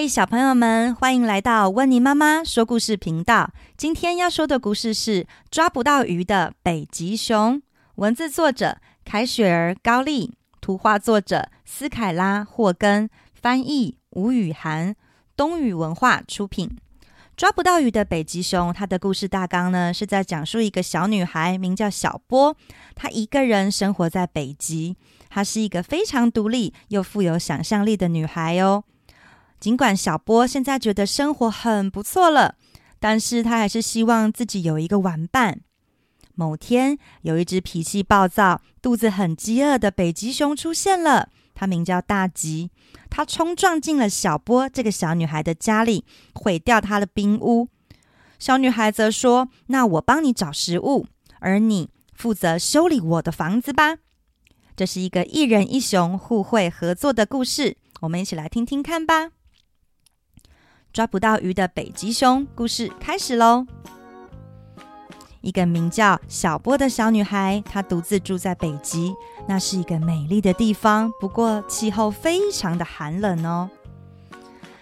嗨，小朋友们，欢迎来到温妮妈妈说故事频道。今天要说的故事是《抓不到鱼的北极熊》，文字作者凯雪儿、高丽，图画作者斯凯拉·霍根，翻译吴雨涵，东雨文化出品。抓不到鱼的北极熊，它的故事大纲呢，是在讲述一个小女孩，名叫小波，她一个人生活在北极。她是一个非常独立又富有想象力的女孩哦。尽管小波现在觉得生活很不错了，但是他还是希望自己有一个玩伴。某天，有一只脾气暴躁、肚子很饥饿的北极熊出现了，它名叫大吉。它冲撞进了小波这个小女孩的家里，毁掉她的冰屋。小女孩则说：“那我帮你找食物，而你负责修理我的房子吧。”这是一个一人一熊互惠合作的故事，我们一起来听听看吧。抓不到鱼的北极熊故事开始喽！一个名叫小波的小女孩，她独自住在北极，那是一个美丽的地方，不过气候非常的寒冷哦。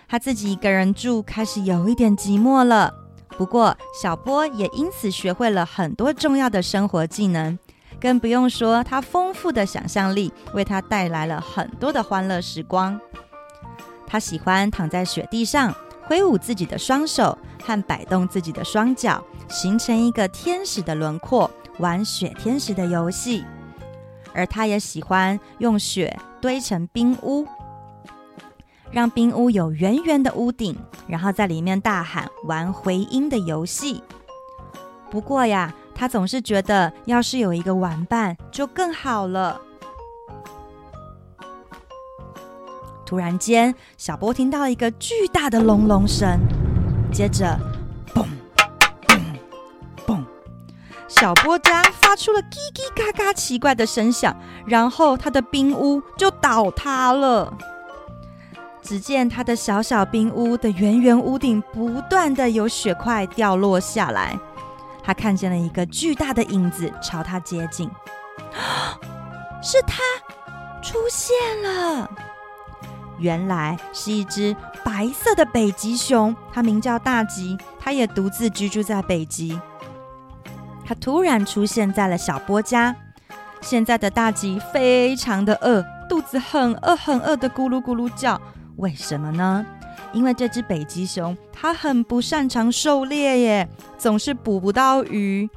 她自己一个人住，开始有一点寂寞了。不过小波也因此学会了很多重要的生活技能，更不用说她丰富的想象力，为她带来了很多的欢乐时光。她喜欢躺在雪地上。挥舞自己的双手和摆动自己的双脚，形成一个天使的轮廓，玩雪天使的游戏。而他也喜欢用雪堆成冰屋，让冰屋有圆圆的屋顶，然后在里面大喊玩回音的游戏。不过呀，他总是觉得要是有一个玩伴就更好了。突然间，小波听到一个巨大的隆隆声，接着，嘣嘣嘣，小波家发出了叽叽嘎嘎奇怪的声响，然后他的冰屋就倒塌了。只见他的小小冰屋的圆圆屋顶不断的有雪块掉落下来，他看见了一个巨大的影子朝他接近，是他出现了。原来是一只白色的北极熊，它名叫大吉，它也独自居住在北极。它突然出现在了小波家。现在的大吉非常的饿，肚子很饿很饿的咕噜咕噜叫。为什么呢？因为这只北极熊它很不擅长狩猎耶，总是捕不到鱼。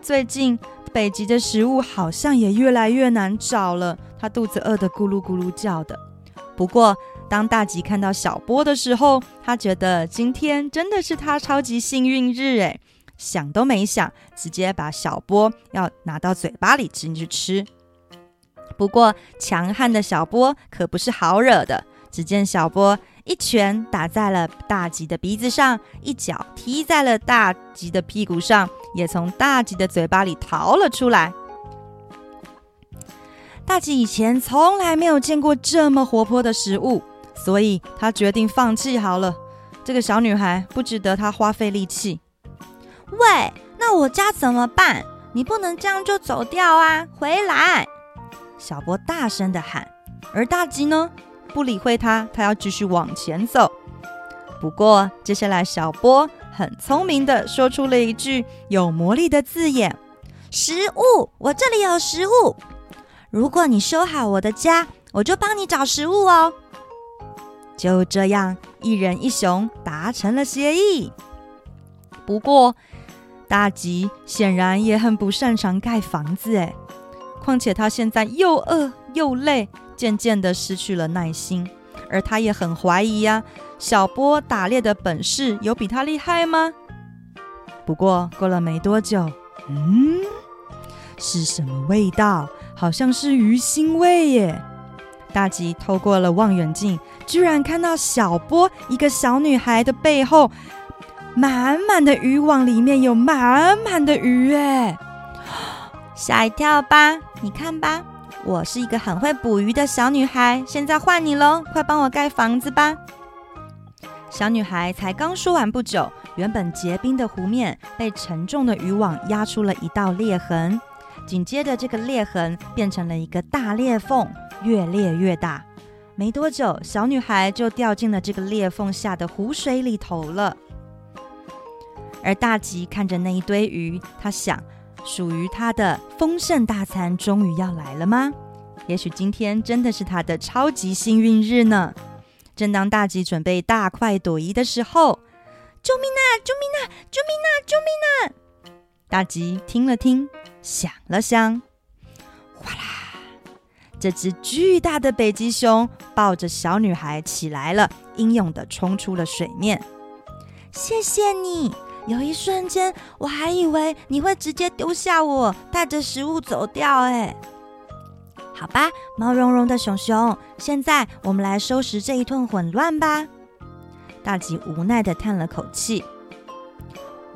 最近北极的食物好像也越来越难找了，它肚子饿得咕噜咕噜叫的。不过，当大吉看到小波的时候，他觉得今天真的是他超级幸运日诶，想都没想，直接把小波要拿到嘴巴里进去吃。不过，强悍的小波可不是好惹的。只见小波一拳打在了大吉的鼻子上，一脚踢在了大吉的屁股上，也从大吉的嘴巴里逃了出来。大吉以前从来没有见过这么活泼的食物，所以他决定放弃好了。这个小女孩不值得他花费力气。喂，那我家怎么办？你不能这样就走掉啊！回来！小波大声的喊。而大吉呢，不理会他，他要继续往前走。不过接下来，小波很聪明的说出了一句有魔力的字眼：“食物，我这里有食物。”如果你修好我的家，我就帮你找食物哦。就这样，一人一熊达成了协议。不过，大吉显然也很不擅长盖房子，哎，况且他现在又饿又累，渐渐的失去了耐心。而他也很怀疑呀，小波打猎的本事有比他厉害吗？不过过了没多久，嗯，是什么味道？好像是鱼腥味耶！大吉透过了望远镜，居然看到小波一个小女孩的背后，满满的渔网里面有满满的鱼哎！吓一跳吧？你看吧，我是一个很会捕鱼的小女孩。现在换你喽，快帮我盖房子吧！小女孩才刚说完不久，原本结冰的湖面被沉重的渔网压出了一道裂痕。紧接着，这个裂痕变成了一个大裂缝，越裂越大。没多久，小女孩就掉进了这个裂缝下的湖水里头了。而大吉看着那一堆鱼，他想，属于他的丰盛大餐终于要来了吗？也许今天真的是他的超级幸运日呢。正当大吉准备大快朵颐的时候，救命啊！救命啊！救命啊！救命啊！大吉听了听，想了想，哗啦！这只巨大的北极熊抱着小女孩起来了，英勇地冲出了水面。谢谢你！有一瞬间，我还以为你会直接丢下我，带着食物走掉。哎，好吧，毛茸茸的熊熊，现在我们来收拾这一顿混乱吧。大吉无奈地叹了口气：“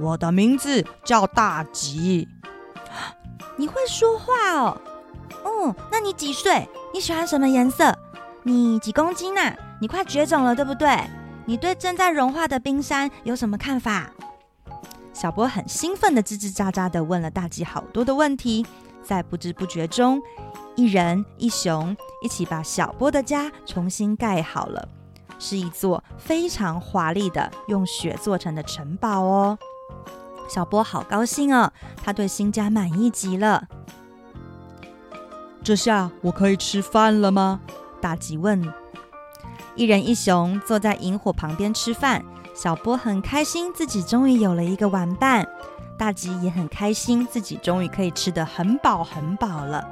我的名字叫大吉。你会说话哦？”哦，那你几岁？你喜欢什么颜色？你几公斤呢？你快绝种了，对不对？你对正在融化的冰山有什么看法？小波很兴奋的吱吱喳喳的问了大吉好多的问题，在不知不觉中，一人一熊一起把小波的家重新盖好了，是一座非常华丽的用雪做成的城堡哦。小波好高兴哦，他对新家满意极了。这下我可以吃饭了吗？大吉问。一人一熊坐在萤火旁边吃饭，小波很开心自己终于有了一个玩伴，大吉也很开心自己终于可以吃得很饱很饱了。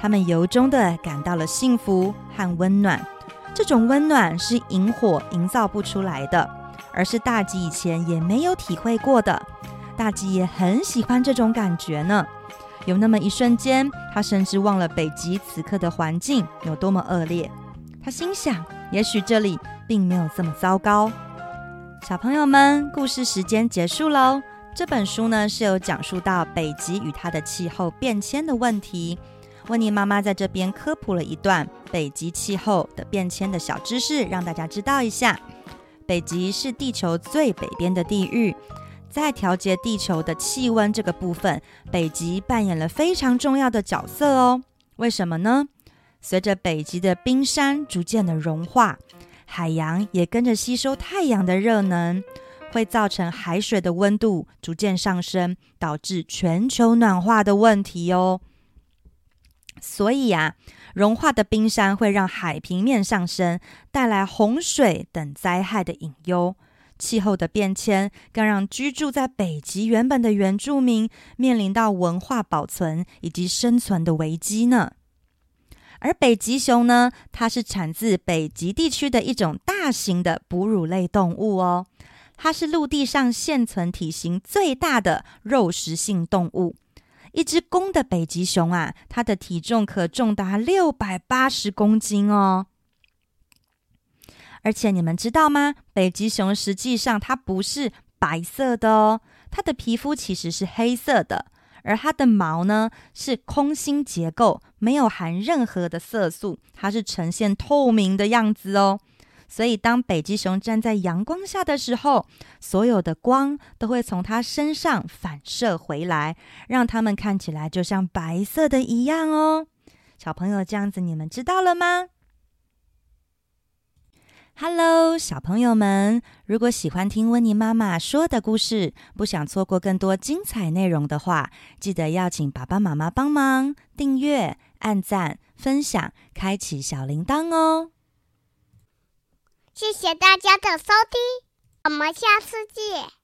他们由衷的感到了幸福和温暖，这种温暖是萤火营造不出来的，而是大吉以前也没有体会过的。大吉也很喜欢这种感觉呢。有那么一瞬间，他甚至忘了北极此刻的环境有多么恶劣。他心想，也许这里并没有这么糟糕。小朋友们，故事时间结束喽。这本书呢，是有讲述到北极与它的气候变迁的问题。温妮妈妈在这边科普了一段北极气候的变迁的小知识，让大家知道一下。北极是地球最北边的地域。在调节地球的气温这个部分，北极扮演了非常重要的角色哦。为什么呢？随着北极的冰山逐渐的融化，海洋也跟着吸收太阳的热能，会造成海水的温度逐渐上升，导致全球暖化的问题哦。所以呀，融化的冰山会让海平面上升，带来洪水等灾害的隐忧。气候的变迁更让居住在北极原本的原住民面临到文化保存以及生存的危机呢。而北极熊呢，它是产自北极地区的一种大型的哺乳类动物哦。它是陆地上现存体型最大的肉食性动物。一只公的北极熊啊，它的体重可重达六百八十公斤哦。而且你们知道吗？北极熊实际上它不是白色的哦，它的皮肤其实是黑色的，而它的毛呢是空心结构，没有含任何的色素，它是呈现透明的样子哦。所以当北极熊站在阳光下的时候，所有的光都会从它身上反射回来，让它们看起来就像白色的一样哦。小朋友，这样子你们知道了吗？Hello，小朋友们！如果喜欢听温妮妈妈说的故事，不想错过更多精彩内容的话，记得要请爸爸妈妈帮忙订阅、按赞、分享、开启小铃铛哦！谢谢大家的收听，我们下次见。